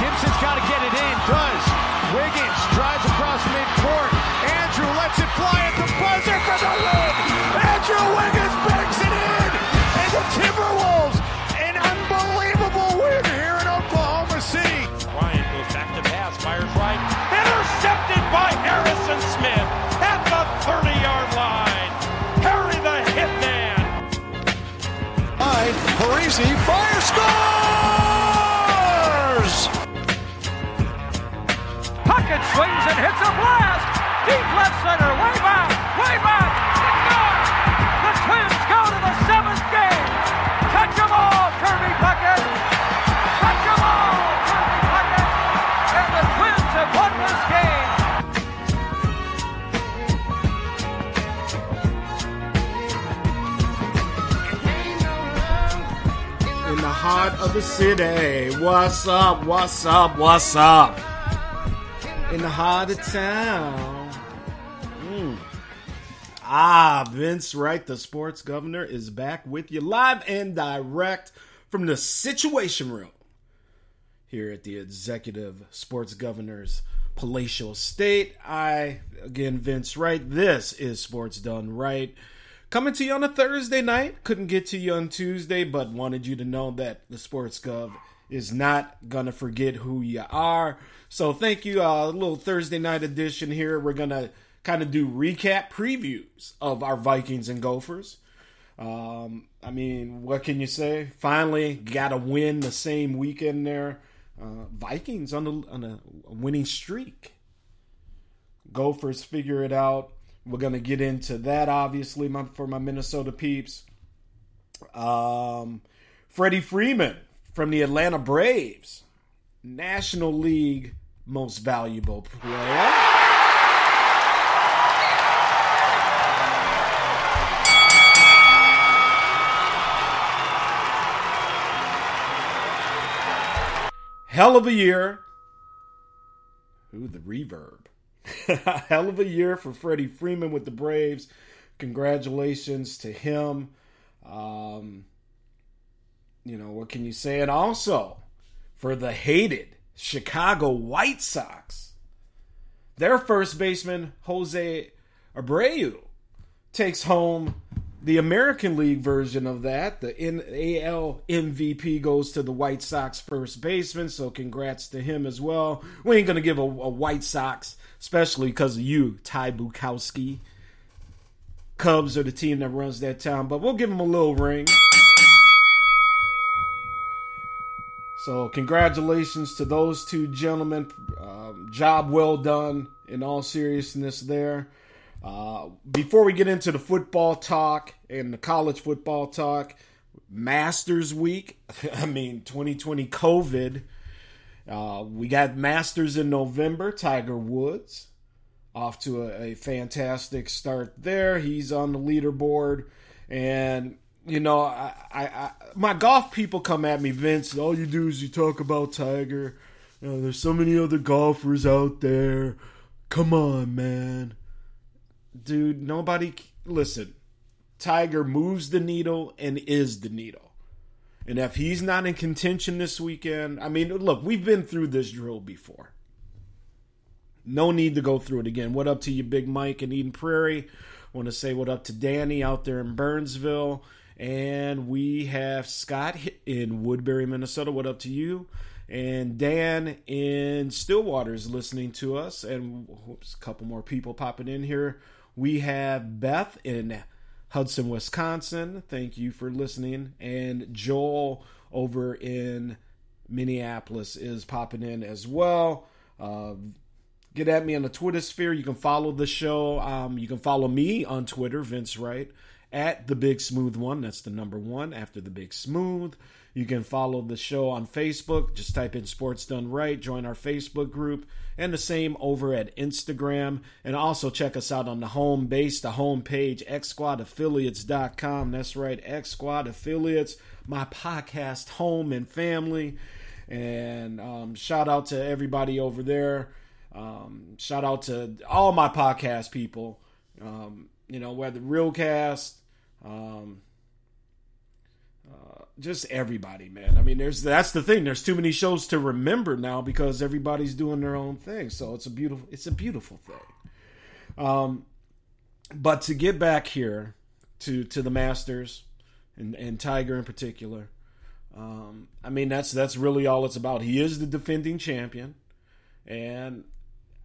Gibson's got to get it in. Does. Wiggins drives across the midcourt. Andrew lets it fly at the buzzer for the lead. Andrew Wiggins banks it in. And the Timberwolves, an unbelievable win here in Oklahoma City. Ryan goes back to pass, fires right. Intercepted by Harrison Smith at the 30-yard line. Harry the Hitman. Line, Parisi, fire heart of the city. What's up? What's up? What's up? In the heart of town. Mm. Ah, Vince Wright, the sports governor, is back with you live and direct from the Situation Room here at the Executive Sports Governor's Palatial State. I, again, Vince Wright. This is Sports Done Right. Coming to you on a Thursday night. Couldn't get to you on Tuesday, but wanted you to know that the Sports Gov is not gonna forget who you are. So thank you. Uh, a little Thursday night edition here. We're gonna kind of do recap previews of our Vikings and Gophers. Um, I mean, what can you say? Finally, got a win the same weekend there. Uh, Vikings on, the, on a winning streak. Gophers figure it out. We're going to get into that, obviously, my, for my Minnesota peeps. Um, Freddie Freeman from the Atlanta Braves, National League Most Valuable Player. Hell of a year. Ooh, the reverb. Hell of a year for Freddie Freeman with the Braves. Congratulations to him. Um, you know, what can you say? And also for the hated Chicago White Sox. Their first baseman, Jose Abreu, takes home the American League version of that. The NAL MVP goes to the White Sox first baseman, so congrats to him as well. We ain't to give a, a White Sox especially because of you, Ty Bukowski. Cubs are the team that runs that town, but we'll give them a little ring. So, congratulations to those two gentlemen. Um, job well done in all seriousness there. Uh, before we get into the football talk and the college football talk, Masters Week, I mean, 2020 COVID. Uh, we got Masters in November. Tiger Woods off to a, a, fantastic start there. He's on the leaderboard, and you know, I, I, I, my golf people come at me, Vince. All you do is you talk about Tiger. You know, there's so many other golfers out there. Come on, man, dude. Nobody listen. Tiger moves the needle and is the needle. And if he's not in contention this weekend, I mean, look, we've been through this drill before. No need to go through it again. What up to you, Big Mike in Eden Prairie? Want to say what up to Danny out there in Burnsville. And we have Scott in Woodbury, Minnesota. What up to you? And Dan in Stillwater is listening to us. And whoops, a couple more people popping in here. We have Beth in Hudson, Wisconsin. Thank you for listening. And Joel over in Minneapolis is popping in as well. Uh, get at me on the Twitter sphere. You can follow the show. Um, you can follow me on Twitter, Vince Wright, at the Big Smooth One. That's the number one after the Big Smooth. You can follow the show on Facebook. Just type in Sports Done Right. Join our Facebook group. And the same over at Instagram. And also check us out on the home base, the home page, xsquadaffiliates.com. That's right, X Squad Affiliates, my podcast home and family. And um, shout out to everybody over there. Um, shout out to all my podcast people. Um, you know, whether Realcast, um, just everybody, man. I mean, there's that's the thing. There's too many shows to remember now because everybody's doing their own thing. So it's a beautiful, it's a beautiful thing. Um, but to get back here to to the Masters and and Tiger in particular, um, I mean that's that's really all it's about. He is the defending champion, and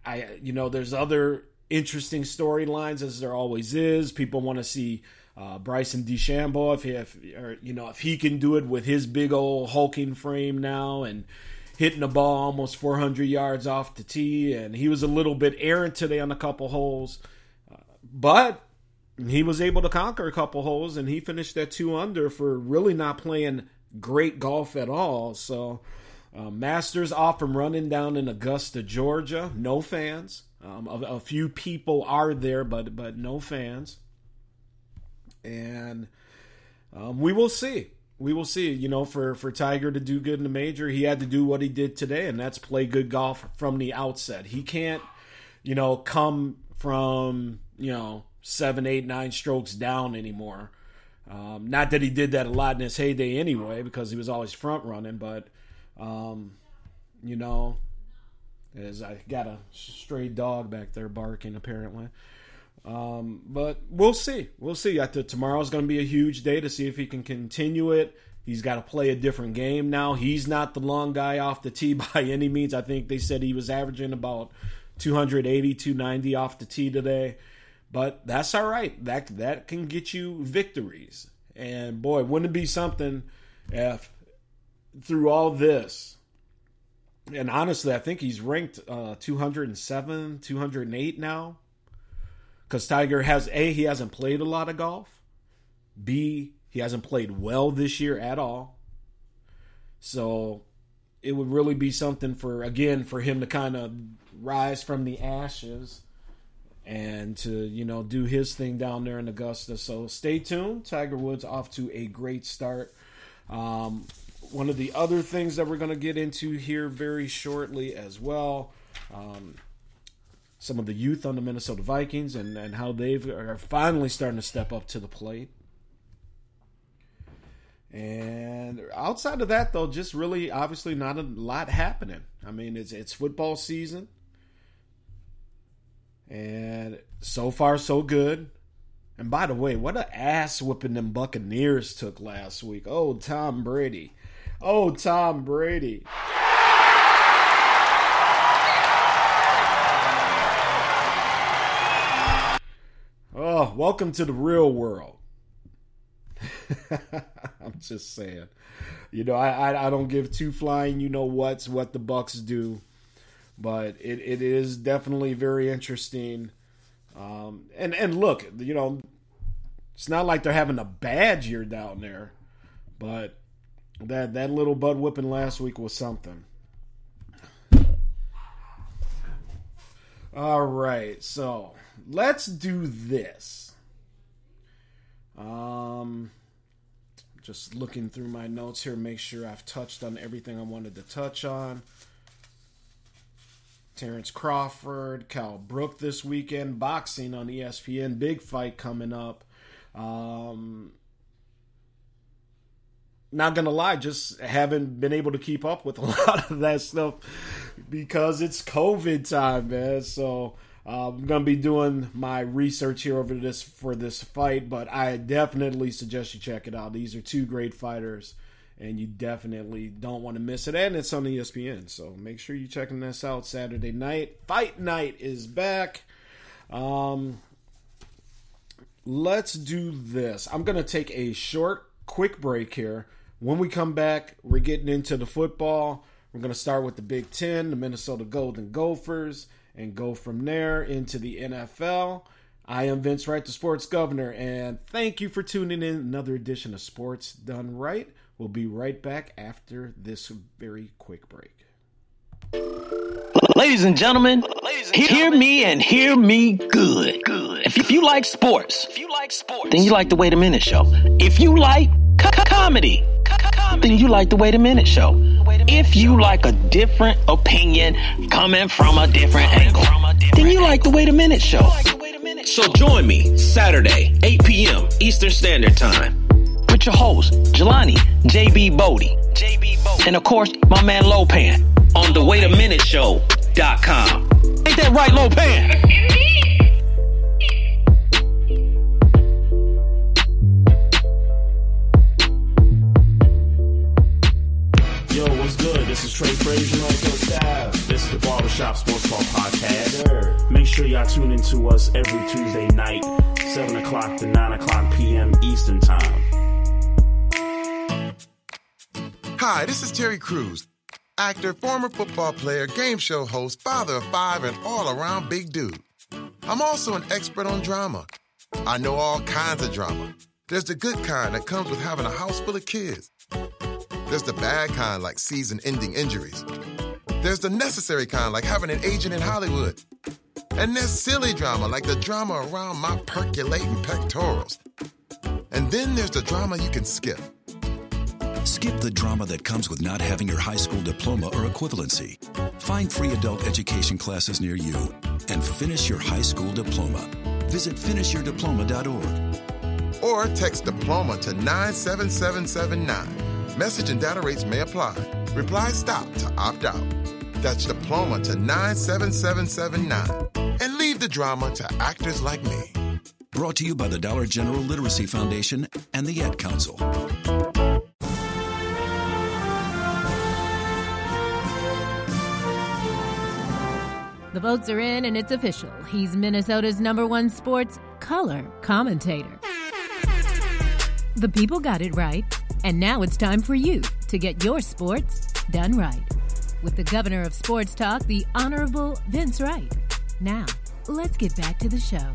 I you know there's other interesting storylines as there always is. People want to see uh, Bryson DeChambeau if he, if or, you know if he can do it with his big old hulking frame now and hitting the ball almost 400 yards off the tee, and he was a little bit errant today on a couple holes, uh, but he was able to conquer a couple holes, and he finished at two under for really not playing great golf at all. So. Uh, Masters off from running down in Augusta, Georgia. No fans. Um, a, a, few people are there, but but no fans. And um, we will see. We will see. You know, for for Tiger to do good in the major, he had to do what he did today, and that's play good golf from the outset. He can't, you know, come from you know seven, eight, nine strokes down anymore. Um, not that he did that a lot in his heyday anyway, because he was always front running, but um, you know, as I got a stray dog back there barking apparently. Um, but we'll see. We'll see. I think tomorrow's going to be a huge day to see if he can continue it. He's got to play a different game now. He's not the long guy off the tee by any means. I think they said he was averaging about 280, 290 off the tee today. But that's all right. That that can get you victories. And boy, wouldn't it be something if through all this, and honestly, I think he's ranked uh, 207, 208 now. Because Tiger has A, he hasn't played a lot of golf. B, he hasn't played well this year at all. So it would really be something for, again, for him to kind of rise from the ashes and to, you know, do his thing down there in Augusta. So stay tuned. Tiger Woods off to a great start. Um, one of the other things that we're going to get into here very shortly as well. Um, some of the youth on the Minnesota Vikings and, and how they are finally starting to step up to the plate. And outside of that, though, just really obviously not a lot happening. I mean, it's it's football season, and so far so good. And by the way, what a ass whooping them Buccaneers took last week. Oh, Tom Brady. Oh, Tom Brady. Welcome to the real world. I'm just saying. You know, I, I, I don't give two flying you know what's what the Bucks do, but it, it is definitely very interesting. Um, and and look, you know, it's not like they're having a bad year down there, but that that little butt whipping last week was something. All right, so let's do this. Um, just looking through my notes here, make sure I've touched on everything I wanted to touch on. Terrence Crawford, Kell Brook this weekend, boxing on ESPN, big fight coming up. Um, not gonna lie, just haven't been able to keep up with a lot of that stuff because it's COVID time, man. So uh, I'm gonna be doing my research here over this for this fight, but I definitely suggest you check it out. These are two great fighters, and you definitely don't want to miss it. And it's on ESPN, so make sure you're checking this out Saturday night. Fight night is back. Um, let's do this. I'm gonna take a short, quick break here. When we come back, we're getting into the football. We're going to start with the Big Ten, the Minnesota Golden Gophers, and go from there into the NFL. I am Vince Wright, the sports governor, and thank you for tuning in another edition of Sports Done Right. We'll be right back after this very quick break. Ladies and gentlemen, Ladies and hear gentlemen. me and hear me good. Good. If, if you like sports, if you like sports, then you like the Wait a Minute Show. If you like comedy, then you like the Wait a Minute Show. If you like a different opinion coming from a different angle, then you like the Wait a Minute Show. So join me Saturday, 8 p.m. Eastern Standard Time with your host, Jelani JB Bodie. JB Bodie. And of course, my man Lopan on the Wait a Minute Show.com. Ain't that right, Lopan? Trey Frazier on the staff. This is the Barbershop Sports Talk Podcast. Make sure y'all tune in to us every Tuesday night, 7 o'clock to 9 o'clock p.m. Eastern Time. Hi, this is Terry Crews, actor, former football player, game show host, father of five, and all around big dude. I'm also an expert on drama. I know all kinds of drama. There's the good kind that comes with having a house full of kids. There's the bad kind, like season ending injuries. There's the necessary kind, like having an agent in Hollywood. And there's silly drama, like the drama around my percolating pectorals. And then there's the drama you can skip. Skip the drama that comes with not having your high school diploma or equivalency. Find free adult education classes near you and finish your high school diploma. Visit finishyourdiploma.org. Or text diploma to 97779. Message and data rates may apply. Reply STOP to opt out. That's diploma to 97779. And leave the drama to actors like me. Brought to you by the Dollar General Literacy Foundation and the Ad Council. The votes are in and it's official. He's Minnesota's number one sports color commentator. The people got it right. And now it's time for you to get your sports done right. With the governor of sports talk, the Honorable Vince Wright. Now, let's get back to the show.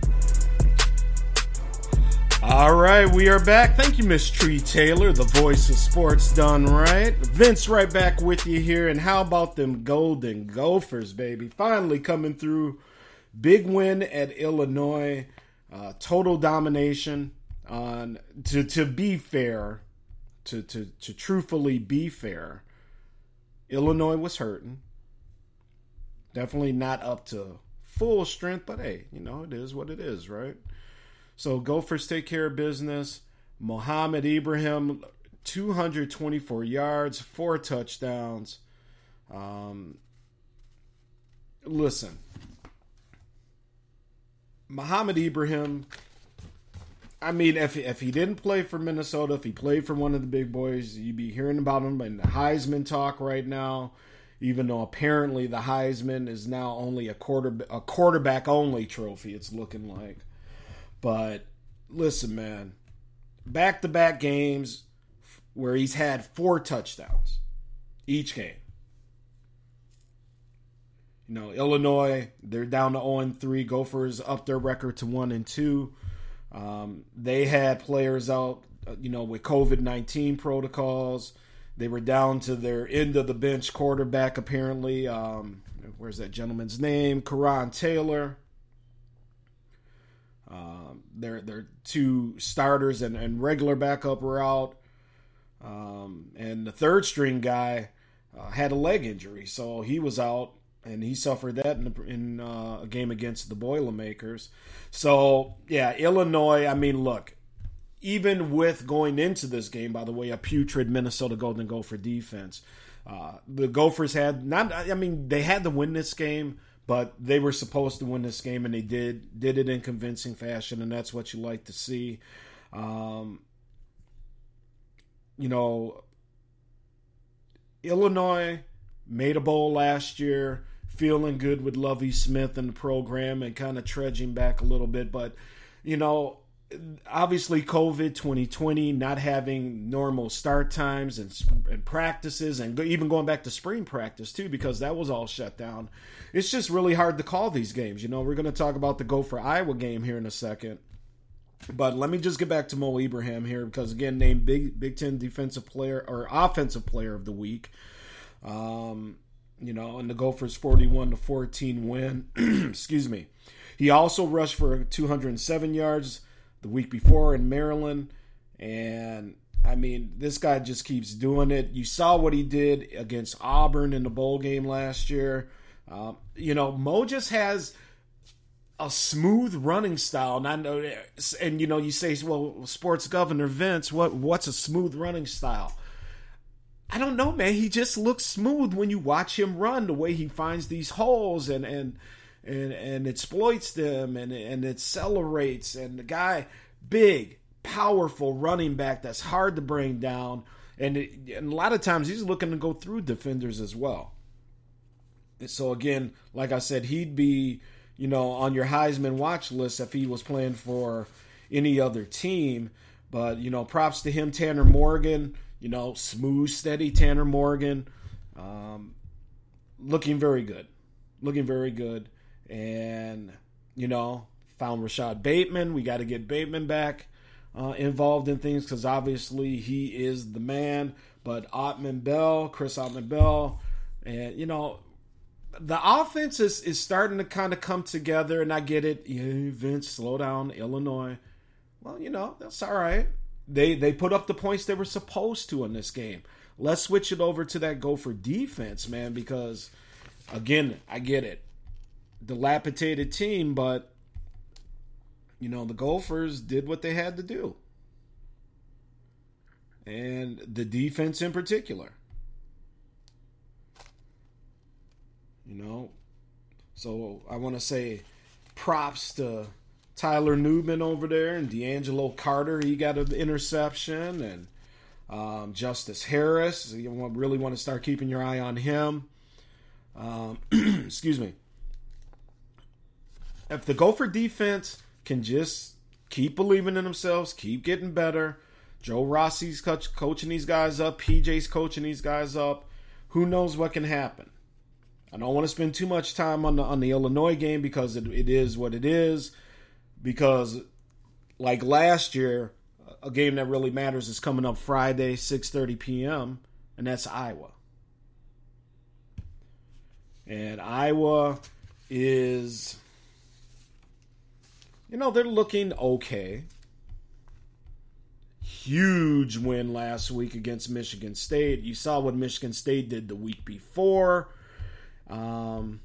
All right, we are back. Thank you, Miss Tree Taylor, the voice of sports done right. Vince right back with you here. And how about them Golden Gophers, baby? Finally coming through. Big win at Illinois. Uh, total domination. On to to be fair, to, to, to truthfully be fair, Illinois was hurting. Definitely not up to full strength, but hey, you know, it is what it is, right? So Gophers take care of business. Mohamed Ibrahim, 224 yards, four touchdowns. Um, listen, Mohamed Ibrahim I mean, if if he didn't play for Minnesota, if he played for one of the big boys, you'd be hearing about him in the Heisman talk right now. Even though apparently the Heisman is now only a quarter a quarterback only trophy, it's looking like. But listen, man, back to back games where he's had four touchdowns each game. You know, Illinois, they're down to 0 3. Gophers up their record to 1 and 2. Um, they had players out, uh, you know, with COVID 19 protocols. They were down to their end of the bench quarterback, apparently. Um, where's that gentleman's name? Coran Taylor. Um, their their two starters and, and regular backup were out, um, and the third string guy uh, had a leg injury, so he was out and he suffered that in, in uh, a game against the Boilermakers. So yeah, Illinois. I mean, look, even with going into this game, by the way, a putrid Minnesota Golden Gopher defense, uh, the Gophers had not. I mean, they had to win this game, but they were supposed to win this game, and they did. Did it in convincing fashion, and that's what you like to see. Um, you know, Illinois made a bowl last year feeling good with Lovie Smith and the program and kind of trudging back a little bit. But, you know, obviously COVID 2020 not having normal start times and, and practices and even going back to spring practice too because that was all shut down. It's just really hard to call these games. You know, we're going to talk about the Gopher Iowa game here in a second. But let me just get back to Mo Ibrahim here because again, named Big Big Ten Defensive Player or Offensive Player of the Week. Um, you know, and the Gophers 41 to 14 win. Excuse me. He also rushed for 207 yards the week before in Maryland. And I mean, this guy just keeps doing it. You saw what he did against Auburn in the bowl game last year. Um, you know, Mo just has a smooth running style, and I know, and you know, you say, "Well, sports governor Vince, what what's a smooth running style?" I don't know, man. He just looks smooth when you watch him run. The way he finds these holes and and and and exploits them and and accelerates. And the guy, big, powerful running back that's hard to bring down. And, it, and a lot of times he's looking to go through defenders as well. So again, like I said, he'd be you know on your Heisman watch list if he was playing for any other team. But you know, props to him, Tanner Morgan. You know, smooth, steady Tanner Morgan, um, looking very good, looking very good and you know found Rashod Bateman. We got to get Bateman back uh, involved in things because obviously he is the man. But Autman-Bell, Chris Autman-Bell, and you know the offense is, is starting to kind of come together, and I get it. Yeah, Vince, slow down, Illinois. Well, you know that's all right. They they put up the points they were supposed to in this game. Let's switch it over to that Gopher defense, man, because again, I get it dilapidated team, but you know, the Gophers did what they had to do. And the defense in particular. You know, so I want to say props to Tyler Nubin over there and D'Angelo Carter. He got an interception and um, Justice Harris. You really want to start keeping your eye on him. Um, excuse me if the Gopher defense can just keep believing in themselves, keep getting better, Joe Rossi's coaching these guys up, PJ's coaching these guys up, who knows what can happen. I don't want to spend too much time on the on the Illinois game because it, it is what it is. Because like last year, a game that really matters is coming up Friday, 6:30 p.m., and that's Iowa. And Iowa is you know, they're looking okay. Huge win last week against Michigan State. You saw what Michigan State did the week before. Um,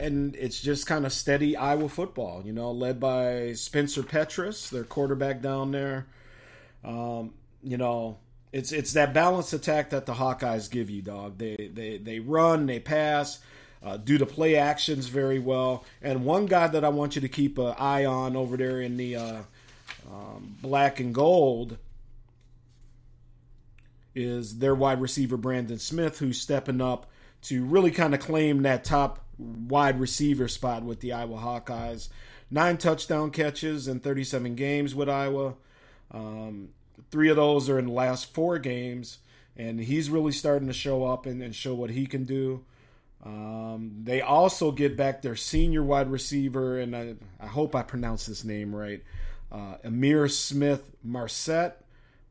and it's just kind of steady Iowa football, you know, led by Spencer Petras, their quarterback down there. Um, you know, it's it's that balanced attack that the Hawkeyes give you, dog. They they they run, they pass, uh, do the play actions very well. And one guy that I want you to keep an eye on over there in the uh, um, black and gold is their wide receiver Brandon Smith, who's stepping up to really kind of claim that top wide receiver spot with the Iowa Hawkeyes. Nine touchdown catches in 37 games with Iowa. Um, three of those are in the last four games, and he's really starting to show up and, and show what he can do. Um, they also get back their senior wide receiver, and I, I hope I pronounced his name right, uh, Ihmir Smith Marsette.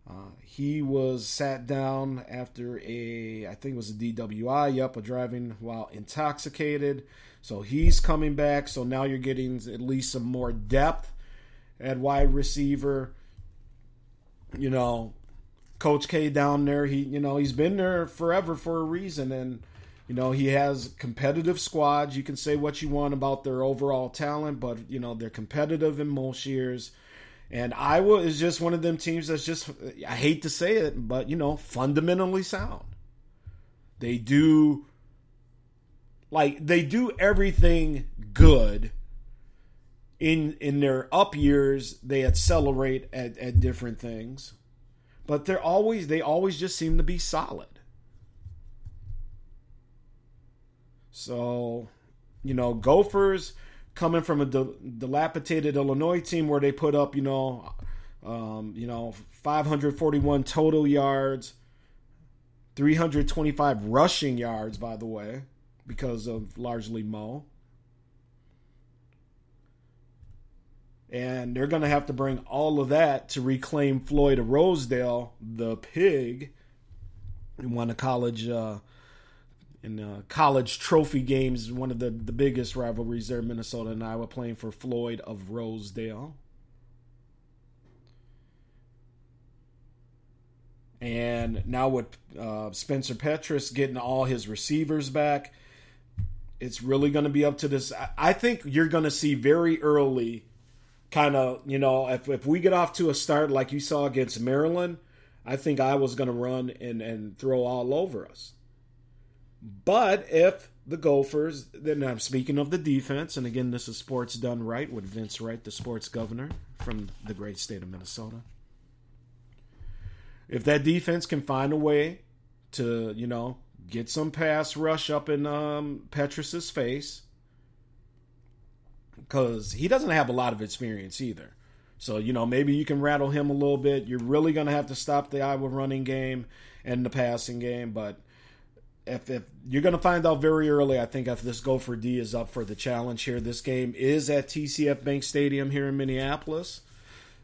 Uh, he was sat down after a, I think it was a DWI, yep, a driving while intoxicated. So he's coming back. So now you're getting at least some more depth at wide receiver. You know, Coach K down there, he, you know, he's been there forever for a reason, and you know, he has competitive squads. You can say what you want about their overall talent, but you know, they're competitive in most years. And Iowa is just one of them teams that's just I hate to say it, but you know, fundamentally sound. They do like they do everything good. In in their up years, they accelerate at, at different things. But they're always they always just seem to be solid. So, you know, Gophers coming from a dilapidated Illinois team where they put up, you know, um, you know, 541 total yards, 325 rushing yards, by the way, because of largely Mo. And they're going to have to bring all of that to reclaim Floyd Rosedale, the pig, who won a college uh, in uh, college trophy games, one of the, the biggest rivalries there, Minnesota and Iowa, playing for Floyd of Rosedale. And now with uh, Spencer Petras getting all his receivers back, it's really going to be up to this. I think you're going to see very early, kind of, you know, if, if we get off to a start like you saw against Maryland, I think I was going to run and, and throw all over us. But if the Gophers, then I'm speaking of the defense, and again, this is sports done right with Vince Wright, the sports governor from the great state of Minnesota if that defense can find a way to, you know, get some pass rush up in um, Petras's face, because he doesn't have a lot of experience either. So, you know, maybe you can rattle him a little bit. You're really going to have to stop the Iowa running game and the passing game. But if, if you're going to find out very early, I think if this Gopher D is up for the challenge here, this game is at TCF Bank Stadium here in Minneapolis.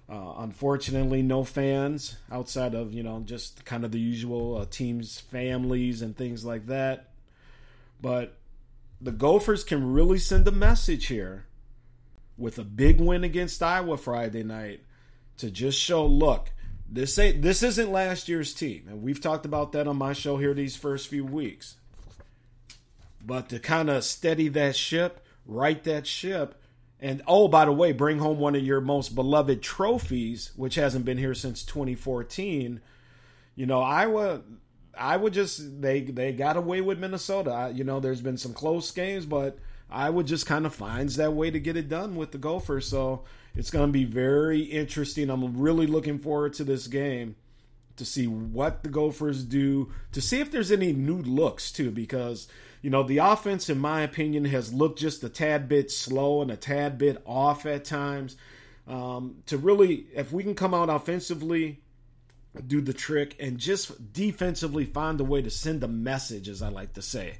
Uh, unfortunately, no fans outside of you know just kind of the usual uh, teams, families, and things like that. But the Gophers can really send a message here with a big win against Iowa Friday night to just show, look, this ain't this isn't last year's team, and we've talked about that on my show here these first few weeks. But to kind of steady that ship, right that ship, and oh, by the way, bring home one of your most beloved trophies, which hasn't been here since 2014. You know, Iowa, I would just they they got away with Minnesota. I, You know, there's been some close games, but Iowa just kind of finds that way to get it done with the Gophers. So it's going to be very interesting. I'm really looking forward to this game to see what the Gophers do, to see if there's any new looks too, because you know, the offense, in my opinion, has looked just a tad bit slow and a tad bit off at times. Um, to really, if we can come out offensively, do the trick, and just defensively find a way to send a message, as I like to say.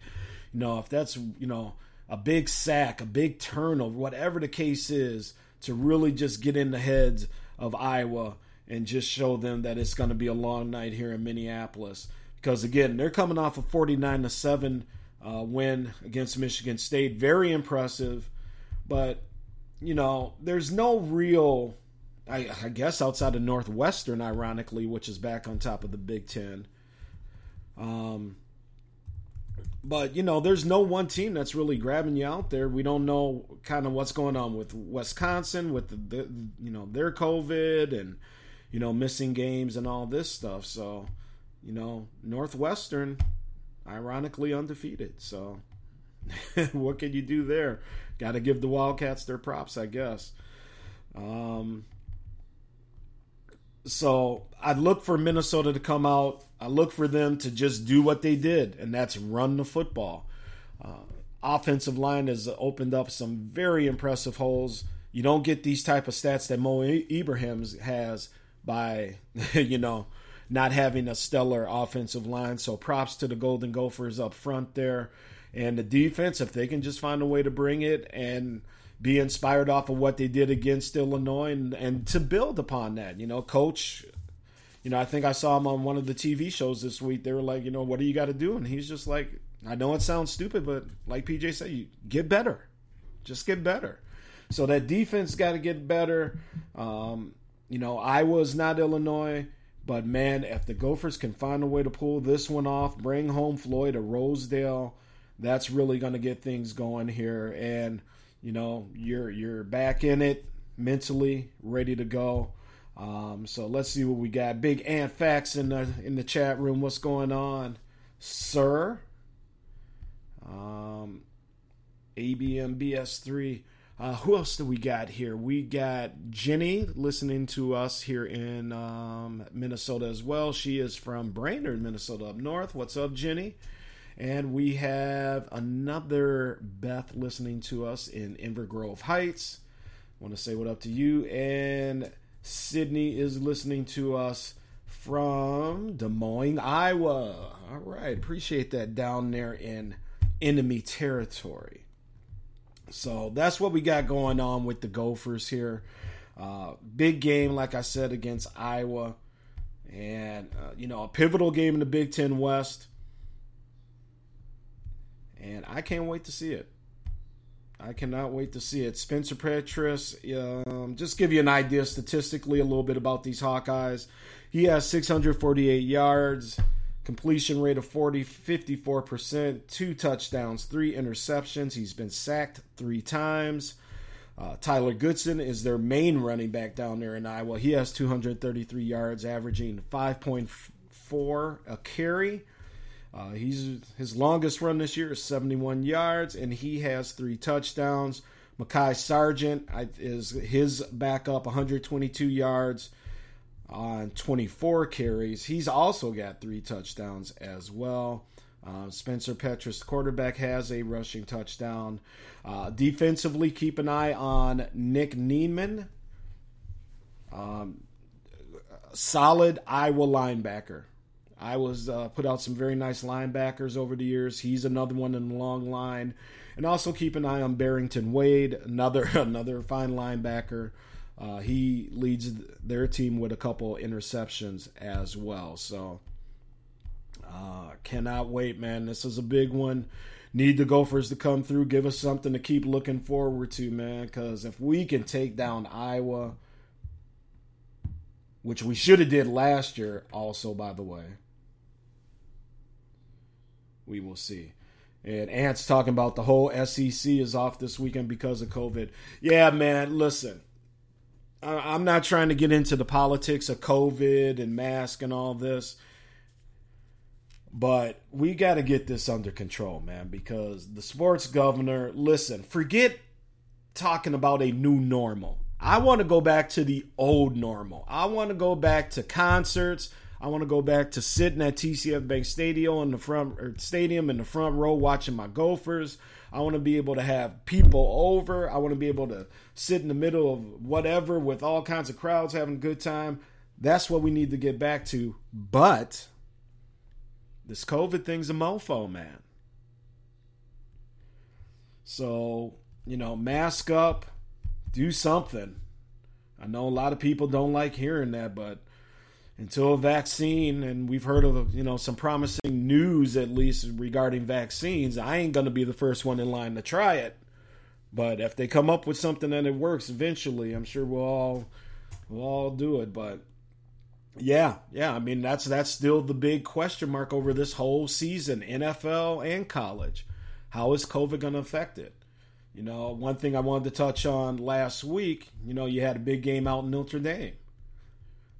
You know, if that's, you know, a big sack, a big turnover, whatever the case is, to really just get in the heads of Iowa and just show them that it's going to be a long night here in Minneapolis. Because again, they're coming off a 49 to 7 uh, win against Michigan State. Very impressive. But, you know, there's no real, I, I, guess, outside of Northwestern, ironically, which is back on top of the Big Ten. Um, but, you know, there's no one team that's really grabbing you out there. We don't know kind of what's going on with Wisconsin, with the, the you know, their COVID and, you know, missing games and all this stuff. So, you know, Northwestern ironically undefeated. So, what can you do there? Got to give the Wildcats their props, I guess. Um, so I look for Minnesota to come out. I look for them to just do what they did, and that's run the football. Uh, offensive line has opened up some very impressive holes. You don't get these type of stats that Mo Ibrahim's has by, you know, not having a stellar offensive line. So props to the Golden Gophers up front there. And the defense, if they can just find a way to bring it and be inspired off of what they did against Illinois and, and to build upon that. You know, coach, you know, I think I saw him on one of the TV shows this week. They were like, you know, what do you got to do? And he's just like, I know it sounds stupid, but like PJ said, you get better. Just get better. So that defense got to get better. Um, you know, Iowa's not Illinois. But man, if the Gophers can find a way to pull this one off, bring home Floyd to Rosedale, that's really going to get things going here. And you know, you're you're back in it mentally, ready to go. Um, so let's see what we got. Big Ant Facts in the in the chat room. What's going on, sir? Um, ABMBS3. Uh, who else do we got here? We got Jenny listening to us here in um, Minnesota as well. She is from Brainerd, Minnesota, up north. What's up, Jenny? And we have another Beth listening to us in Inver Grove Heights. Want to say what up to you. And Sydney is listening to us from Des Moines, Iowa. All right, appreciate that down there in enemy territory. So that's what we got going on with the Gophers here. Uh, big game, like I said, against Iowa. And, uh, you know, a pivotal game in the Big Ten West. And I can't wait to see it. I cannot wait to see it. Spencer Petras, um, just give you an idea statistically a little bit about these Hawkeyes. He has 648 yards, completion rate of 40, 54%, two touchdowns, three interceptions. He's been sacked three times. Uh, Tyler Goodson is their main running back down there in Iowa. He has 233 yards, averaging 5.4 a carry. Uh, he's his longest run this year is 71 yards, and he has three touchdowns. Mekhi Sargent is his backup, 122 yards on 24 carries. He's also got three touchdowns as well. Uh, Spencer Petras, quarterback, has a rushing touchdown. Uh, defensively, keep an eye on Nick Niemann, Um, solid Iowa linebacker. Iowa's uh, put out some very nice linebackers over the years. He's another one in the long line. And also keep an eye on Barrington Wade, another another fine linebacker. Uh, he leads their team with a couple interceptions as well. So uh, cannot wait, man. This is a big one. Need the Gophers to come through, give us something to keep looking forward to, man. Because if we can take down Iowa, which we should have did last year, also by the way, we will see. And Ant's talking about the whole SEC is off this weekend because of COVID. Yeah, man, listen. I'm not trying to get into the politics of COVID and mask and all this. But we got to get this under control, man, because the sports governor, listen, forget talking about a new normal. I want to go back to the old normal. I want to go back to concerts. I want to go back to sitting at TCF Bank Stadium in the front or stadium in the front row watching my Gophers. I want to be able to have people over. I want to be able to sit in the middle of whatever with all kinds of crowds having a good time. That's what we need to get back to. But this COVID thing's a mofo, man. So, you know, mask up, do something. I know a lot of people don't like hearing that, but until a vaccine and we've heard of you know some promising news at least regarding vaccines. I ain't gonna be the first one in line to try it. But if they come up with something and it works eventually i'm sure we'll all we'll all do it. But yeah yeah i mean that's that's still the big question mark over this whole season nfl and college. How is covid gonna affect it? You know one thing i wanted to touch on last week you know you had a big game out in notre dame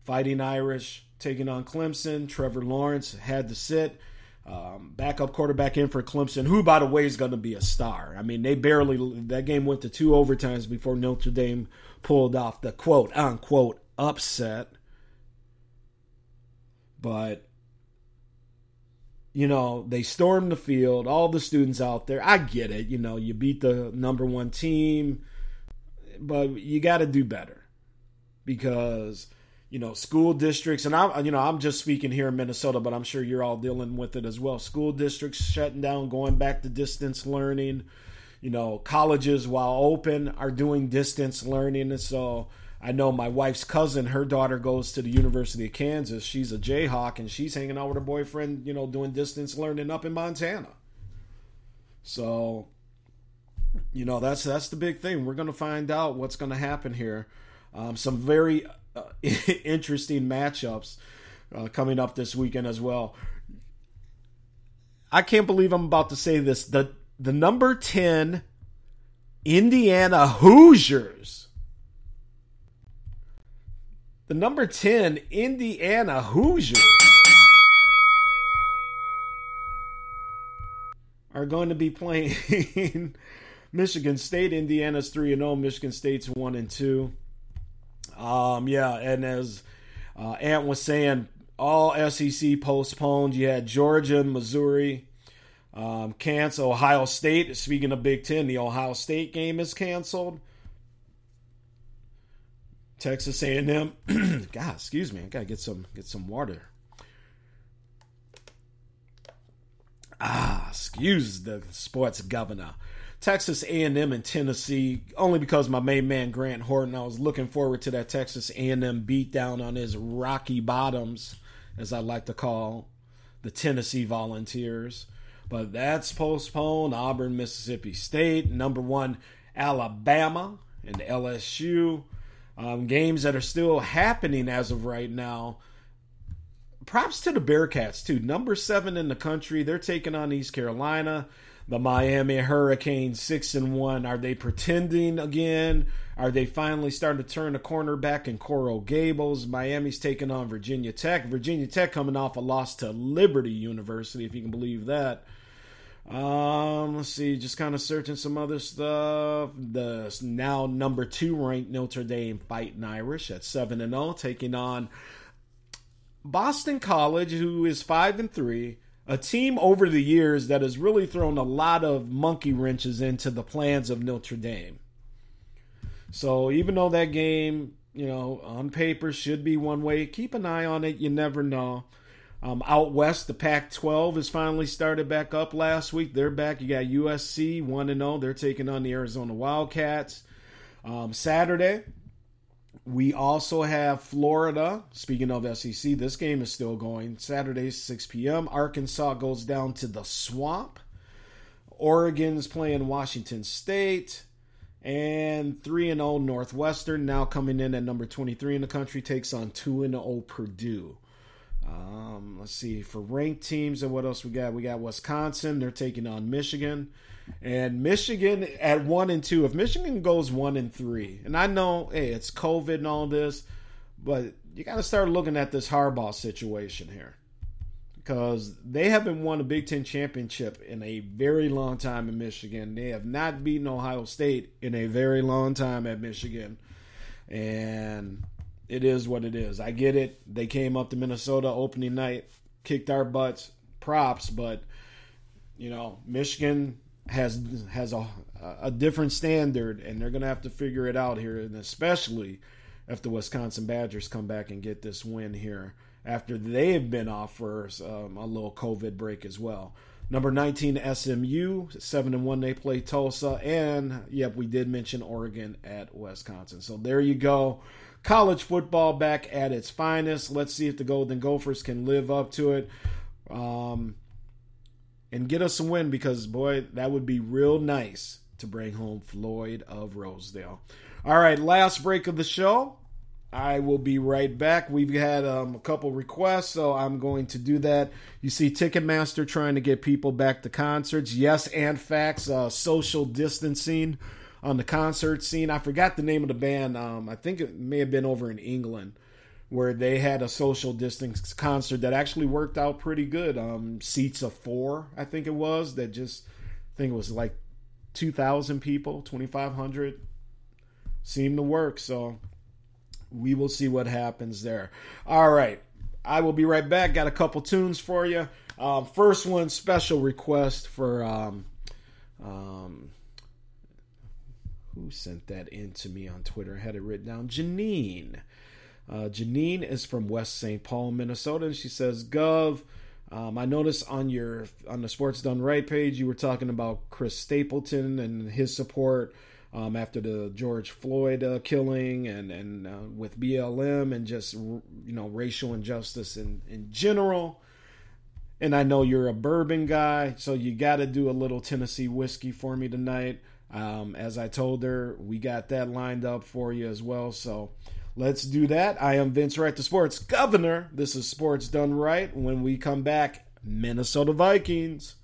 Fighting Irish taking on Clemson. Trevor Lawrence had to sit. Um, backup quarterback in for Clemson, who, by the way, is going to be a star. I mean, they barely, that game went to two overtimes before Notre Dame pulled off the quote unquote upset. But, you know, they stormed the field, all the students out there. I get it. You know, you beat the number one team, but you got to do better because you know school districts and i'm you know i'm just speaking here in minnesota but i'm sure you're all dealing with it as well. School districts shutting down going back to distance learning you know colleges while open are doing distance learning. And so i know my wife's cousin her daughter goes to the university of kansas. She's a jayhawk and she's hanging out with her boyfriend you know doing distance learning up in montana. So you know that's that's the big thing. We're going to find out what's going to happen here. Um, some very interesting matchups uh, coming up this weekend as well. I can't believe I'm about to say this. The the number 10 Indiana Hoosiers. The number 10 Indiana Hoosiers are going to be playing Michigan State. Indiana's 3 and 0, Michigan State's 1 and 2. Um, yeah, and as uh, Ant was saying, all SEC postponed. You had Georgia Missouri. Um, cancel Ohio State. Speaking of Big Ten, the Ohio State game is canceled. Texas A&M. God, excuse me. I gotta get some get some water. Ah, excuse the sports governor. Texas A&M and Tennessee, only because my main man Grant Horton. I was looking forward to that Texas A&M beatdown on his rocky bottoms, as I like to call the Tennessee Volunteers. But that's postponed. Auburn, Mississippi State, number one, Alabama, and LSU. Um, games that are still happening as of right now. Props to the Bearcats, too. Number seven in the country. They're taking on East Carolina. The Miami Hurricanes, six and one. Are they pretending again? Are they finally starting to turn the corner back in Coral Gables? Miami's taking on Virginia Tech. Virginia Tech coming off a loss to Liberty University, if you can believe that. Um, let's see, just kind of searching some other stuff. The now number two ranked Notre Dame Fighting Irish at seven and zero, taking on Boston College, who is five and three. A team over the years that has really thrown a lot of monkey wrenches into the plans of Notre Dame. So even though that game, you know, on paper should be one way, keep an eye on it. You never know. Um, out west, the Pac-12 has finally started back up last week. They're back. You got USC one and zero. Oh. They're taking on the Arizona Wildcats. Um, Saturday, we also have Florida. Speaking of SEC, this game is still going. Saturday, 6 p.m. Arkansas goes down to the Swamp. Oregon's playing Washington State. And 3 and 0 Northwestern, now coming in at number 23 in the country, takes on 2 and 0 Purdue. Um, let's see for ranked teams and what else we got. We got Wisconsin. They're taking on Michigan, and Michigan at one and two. If Michigan goes one and three, and I know, hey, it's COVID and all this, but you got to start looking at this Harbaugh situation here because they haven't won a Big Ten championship in a very long time in Michigan. They have not beaten Ohio State in a very long time at Michigan, and it is what it is. I get it. They came up to Minnesota opening night, kicked our butts. Props, but you know, Michigan has has a a different standard, and they're gonna have to figure it out here, and especially if the Wisconsin Badgers come back and get this win here after they have been off for um, a little COVID break as well. Number 19 SMU, 7 and 1 they play Tulsa and yep, we did mention Oregon at Wisconsin. So there you go college football back at its finest. Let's see if the Golden Gophers can live up to it um, and get us a win because, boy, that would be real nice to bring home Floyd of Rosedale. All right, last break of the show. I will be right back. We've had um, a couple requests, so I'm going to do that. You see, Ticketmaster trying to get people back to concerts. Yes, and facts, uh, social distancing on the concert scene. I forgot the name of the band. Um, I think it may have been over in England where they had a social distance concert that actually worked out pretty good. Um, seats of four, I think it was. That just, I think it was like two thousand people, twenty five hundred. Seemed to work. So we will see what happens there. All right. I will be right back. Got a couple tunes for you. Um, first one, special request for um, um, who sent that in to me on Twitter. I had it written down. Janine. Uh, Janine is from West St. Paul, Minnesota, and she says, "Gov, um, I noticed on your on the Sports Done Right page you were talking about Chris Stapleton and his support um, after the George Floyd uh, killing and and uh, with BLM and just you know racial injustice in in general." And I know you're a bourbon guy, so you got to do a little Tennessee whiskey for me tonight. Um, as I told her, we got that lined up for you as well. So let's do that. I am Vince Wright, the sports governor. This is Sports Done Right. When we come back, Minnesota Vikings.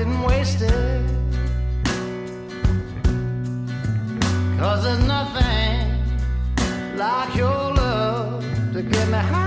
didn't waste it. Cause there's nothing like your love to get me high.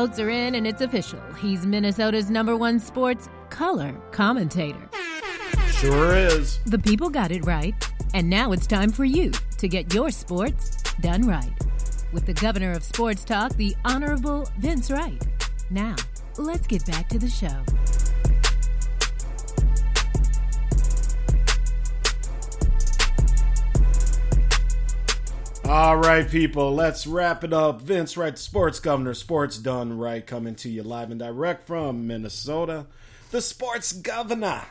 Votes are in and it's official. He's Minnesota's number one sports color commentator. Sure is. The people got it right. And now it's time for you to get your sports done right. With the governor of sports talk, the Honorable Vince Wright. Now, let's get back to the show. All right, people, let's wrap it up. Vince Wright, sports governor, sports done right, coming to you live and direct from Minnesota. The sports governor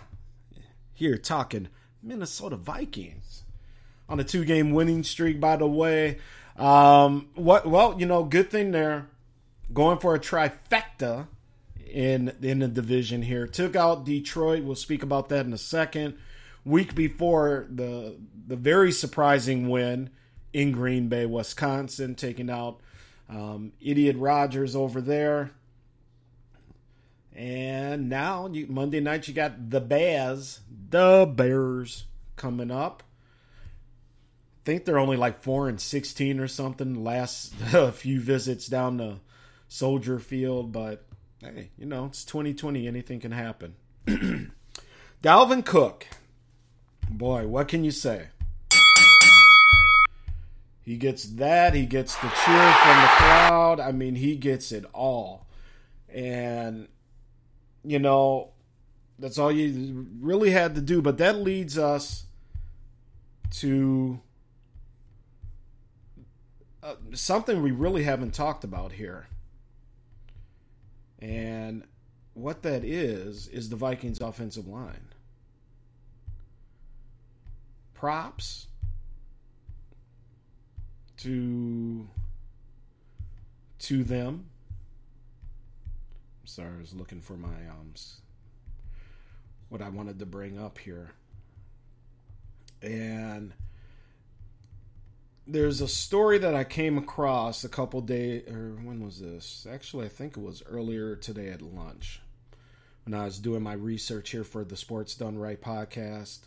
here talking Minnesota Vikings on a two game winning streak, by the way. Um, what? Well, you know, good thing there. Going for a trifecta in in the division here. Took out Detroit. We'll speak about that in a second. Week before the the very surprising win in Green Bay, Wisconsin, taking out um, Idiot Rogers over there. And now you, Monday night you got the Bears, the Bears coming up. I think they're only like four and sixteen or something. Last a few visits down the Soldier Field, but hey, you know it's 2020. Anything can happen. Dalvin Cook, boy, what can you say? He gets that. He gets the cheer from the crowd. I mean, he gets it all. And, you know, that's all you really had to do. But that leads us to uh, something we really haven't talked about here. And what that is, is the Vikings' offensive line. Props to to them. Sorry, I was looking for my um what I wanted to bring up here. And there's a story that I came across a couple days or when was this? Actually, I think it was earlier today at lunch when I was doing my research here for the Sports Done Right podcast.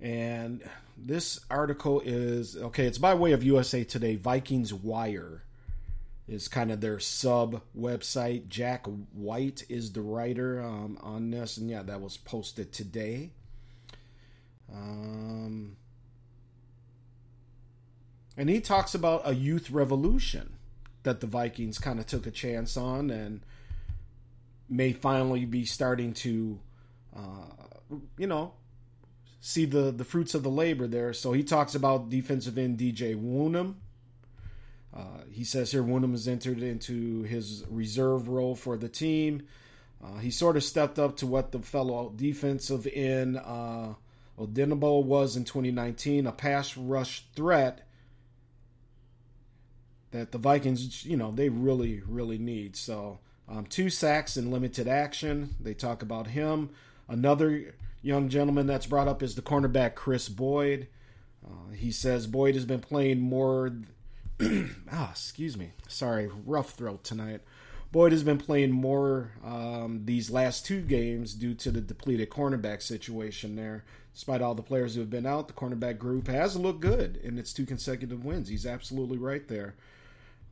And this article is okay, it's by way of USA Today. Vikings Wire is kind of their sub website. Jack White is the writer um, on this, and yeah, that was posted today. Um, and he talks about a youth revolution that the Vikings kind of took a chance on and may finally be starting to, uh, you know, see the the fruits of the labor there. So he talks about defensive end DJ Wonnum. Uh, he says here Wonnum has entered into his reserve role for the team. Uh, he sort of stepped up to what the fellow defensive end uh, Odenigbo was in 2019, a pass rush threat that the Vikings, you know, they really, really need. So um, two sacks in limited action. They talk about him. Another young gentleman that's brought up is the cornerback Kris Boyd. Uh, he says Boyd has been playing more. ah, excuse me. Sorry, rough throat tonight. Boyd has been playing more um, these last two games due to the depleted cornerback situation there. Despite all the players who have been out, the cornerback group has looked good in its two consecutive wins. He's absolutely right there.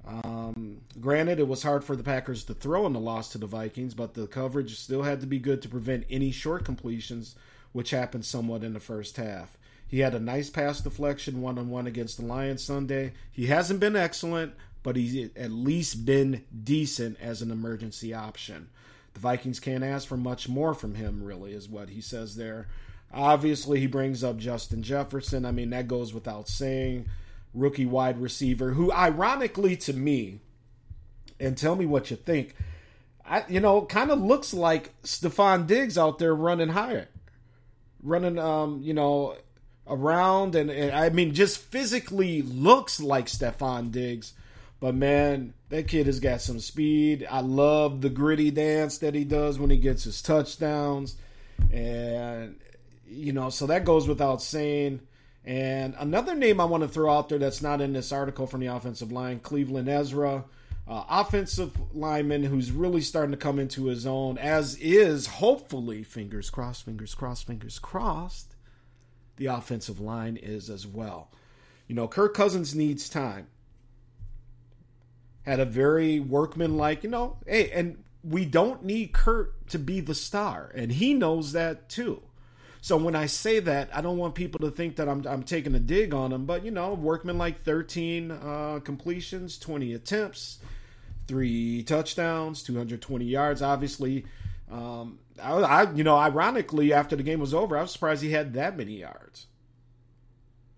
Um, granted, it was hard for the Packers to throw in the loss to the Vikings, but the coverage still had to be good to prevent any short completions, which happened somewhat in the first half. He had a nice pass deflection one on one against the Lions Sunday. He hasn't been excellent, but he's at least been decent as an emergency option. The Vikings can't ask for much more from him, really, is what he says there. Obviously, he brings up Justin Jefferson. I mean, that goes without saying rookie wide receiver who, ironically to me, and tell me what you think, I, you know, kind of looks like Stefon Diggs out there running higher, running, um, you know, around, and, and I mean, just physically looks like Stefon Diggs. But man, that kid has got some speed. I love the griddy dance that he does when he gets his touchdowns. And, you know, so that goes without saying. And another name I want to throw out there that's not in this article from the offensive line, Cleveland Ezra, uh, offensive lineman who's really starting to come into his own, as is hopefully, fingers crossed, fingers crossed, fingers crossed, the offensive line is as well. You know, Kirk Cousins needs time. had a very workmanlike, you know, hey, and we don't need Kurt to be the star, and he knows that too. So when I say that, I don't want people to think that I'm, I'm taking a dig on him, but you know, workman like 13 uh, completions, 20 attempts, three touchdowns, 220 yards. Obviously, um, I, I, you know, ironically, after the game was over, I was surprised he had that many yards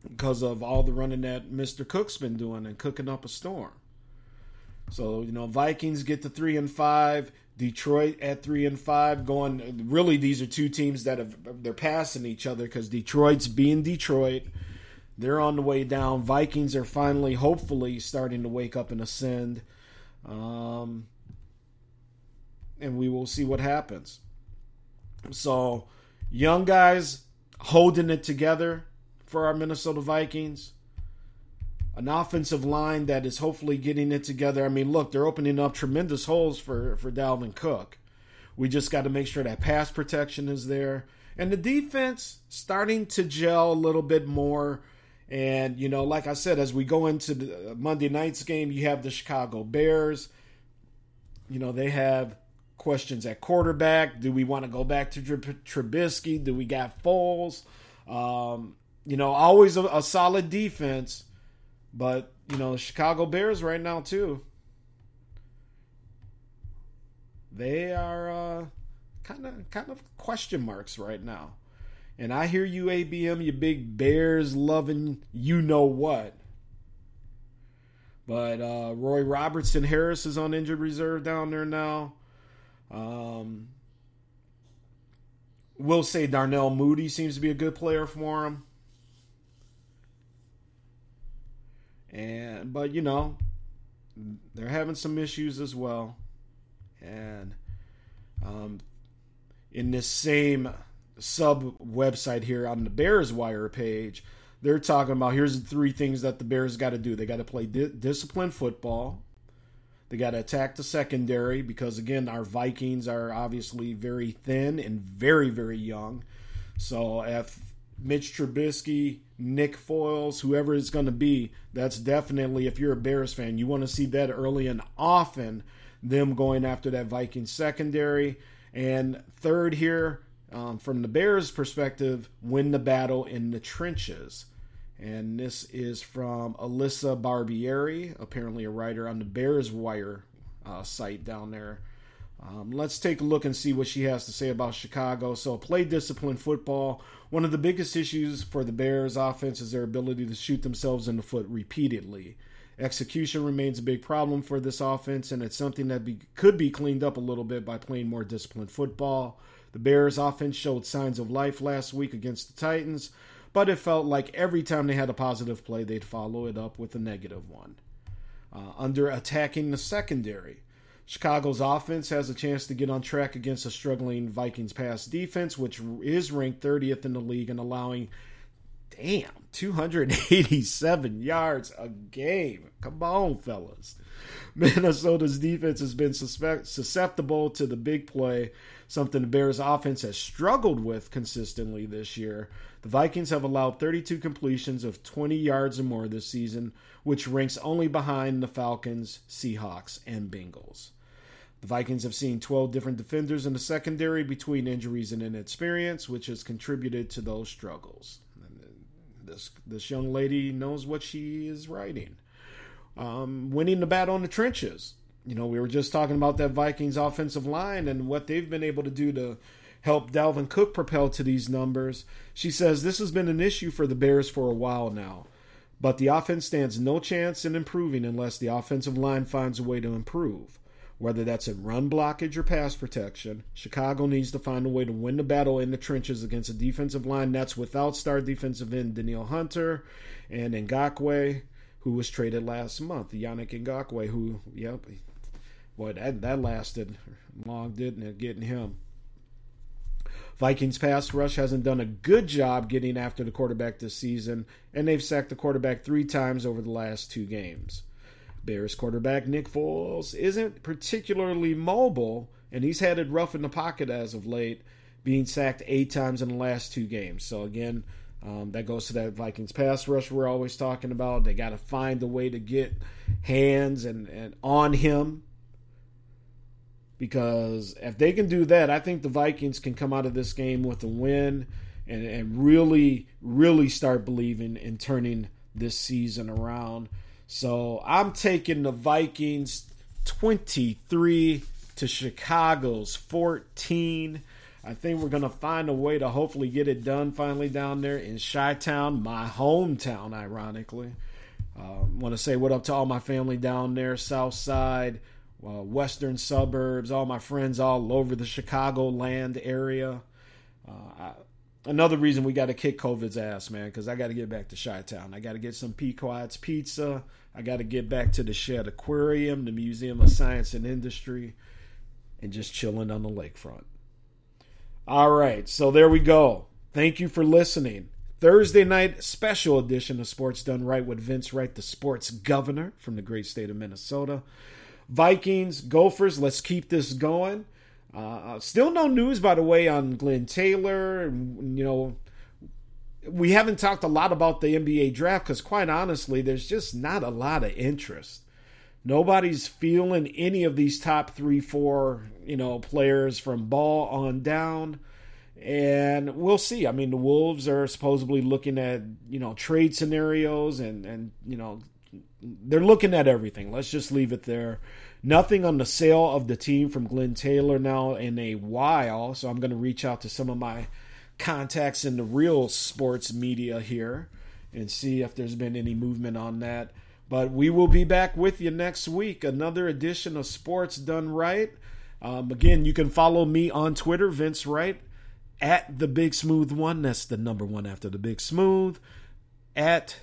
because of all the running that Mr. Cook's been doing and cooking up a storm. So you know, Vikings get to three and five. Detroit at three and five, going. Really, these are two teams that have they're passing each other because Detroit's being Detroit. They're on the way down. Vikings are finally, hopefully, starting to wake up and ascend. Um, and we will see what happens. So, young guys holding it together for our Minnesota Vikings an offensive line that is hopefully getting it together. I mean, look, they're opening up tremendous holes for for Dalvin Cook. We just got to make sure that pass protection is there, and the defense starting to gel a little bit more. And you know, like I said, as we go into the Monday night's game, you have the Chicago Bears. You know, they have questions at quarterback. Do we want to go back to Trubisky? Do we got Foles? Um, you know, always a, a solid defense but you know, Chicago Bears right now too. They are kind of kind of question marks right now. And I hear you, ABM, you big Bears loving you know what. But uh, Roy Robertson Harris is on injured reserve down there now. Um, we'll say Darnell Mooney seems to be a good player for him. And but you know, they're having some issues as well. And um, in this same sub website here on the Bears Wire page, they're talking about here's the three things that the Bears got to do. They got to play di- disciplined football. They got to attack the secondary because again, our Vikings are obviously very thin and very very young. So if Mitch Trubisky, Nick Foles, whoever it's going to be, that's definitely, if you're a Bears fan, you want to see that early and often, them going after that Viking secondary. And third here, um, from the Bears' perspective, win the battle in the trenches. And this is from Alyssa Barbieri, apparently a writer on the Bears Wire uh, site down there. Um, let's take a look and see what she has to say about Chicago. So, play disciplined football. One of the biggest issues for the Bears offense is their ability to shoot themselves in the foot repeatedly. Execution remains a big problem for this offense, and it's something that be, could be cleaned up a little bit by playing more disciplined football. The Bears offense showed signs of life last week against the Titans, but it felt like every time they had a positive play, they'd follow it up with a negative one. Uh, under attacking the secondary, Chicago's offense has a chance to get on track against a struggling Vikings pass defense, which is ranked 30th in the league and allowing, damn, 287 yards a game. Come on, fellas. Minnesota's defense has been suspect, susceptible to the big play, something the Bears' offense has struggled with consistently this year. The Vikings have allowed 32 completions of 20 yards or more this season, which ranks only behind the Falcons, Seahawks, and Bengals. The Vikings have seen 12 different defenders in the secondary between injuries and inexperience, which has contributed to those struggles. This this young lady knows what she is writing. Um, winning the battle in the trenches. You know, we were just talking about that Vikings offensive line and what they've been able to do to help Dalvin Cook propel to these numbers. She says this has been an issue for the Bears for a while now, but the offense stands no chance in improving unless the offensive line finds a way to improve. Whether that's in run blockage or pass protection, Chicago needs to find a way to win the battle in the trenches against a defensive line that's without star defensive end Danielle Hunter and Ngakoue, who was traded last month. Yannick Ngakoue, who, yep, boy, that, that lasted long, didn't it, getting him. Vikings pass rush hasn't done a good job getting after the quarterback this season, and they've sacked the quarterback three times over the last two games. Bears quarterback Nick Foles isn't particularly mobile, and he's had it rough in the pocket as of late, being sacked eight times in the last two games. So, again, um, that goes to that Vikings pass rush we're always talking about. They got to find a way to get hands and, and on him. Because if they can do that, I think the Vikings can come out of this game with a win and, and really, really start believing in turning this season around. So I'm taking the Vikings 23 to Chicago's 14. I think we're going to find a way to hopefully get it done finally down there in Chi Town, my hometown, ironically. Uh, Want to say what up to all my family down there, South Side, uh, Western suburbs, all my friends all over the Chicago land area. Uh, I, another reason we got to kick COVID's ass, man, because I got to get back to Chi Town. I got to get some Pequod's Pizza. I got to get back to the Shedd Aquarium, the Museum of Science and Industry, and just chilling on the lakefront. All right, so there we go. Thank you for listening. Thursday night special edition of Sports Done Right with Vince Wright, the sports governor from the great state of Minnesota. Vikings, Gophers, let's keep this going. Uh, still no news, by the way, on Glen Taylor. You know, we haven't talked a lot about the NBA draft because, quite honestly, there's just not a lot of interest. Nobody's feeling any of these top three, four, you know, players from ball on down. And we'll see. I mean, the Wolves are supposedly looking at, you know, trade scenarios and, and, you know, they're looking at everything. Let's just leave it there. Nothing on the sale of the team from Glen Taylor now in a while. So I'm going to reach out to some of my contacts in the real sports media here and see if there's been any movement on that. But we will be back with you next week. Another edition of Sports Done Right. Um, again, you can follow me on Twitter, Vince Wright, at the Big Smooth One. That's the number one after the Big Smooth. At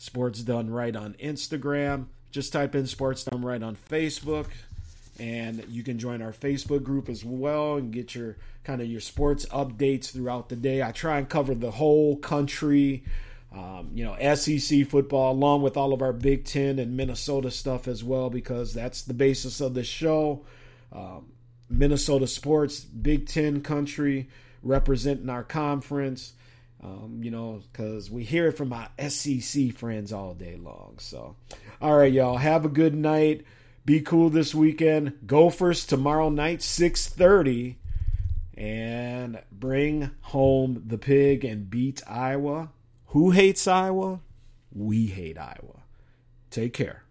Sports Done Right on Instagram. Just type in Sports Done Right on Facebook. And you can join our Facebook group as well and get your kind of your sports updates throughout the day. I try and cover the whole country um, you know, SEC football, along with all of our Big Ten and Minnesota stuff as well, because that's the basis of the show. Um, Minnesota sports, Big Ten country, representing our conference. Um, you know, because we hear it from our SEC friends all day long. So, all right, y'all, have a good night. Be cool this weekend. Gophers tomorrow night, six thirty, and bring home the pig and beat Iowa. Who hates Iowa? We hate Iowa. Take care.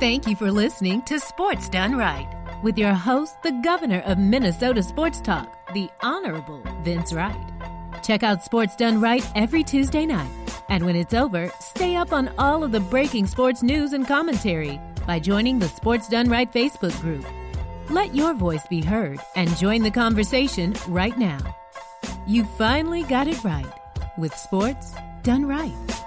Thank you for listening to Sports Done Right with your host, the governor of Minnesota Sports Talk, the Honorable Vince Wright. Check out Sports Done Right every Tuesday night. And when it's over, stay up on all of the breaking sports news and commentary by joining the Sports Done Right Facebook group. Let your voice be heard and join the conversation right now. You finally got it right with sports done right.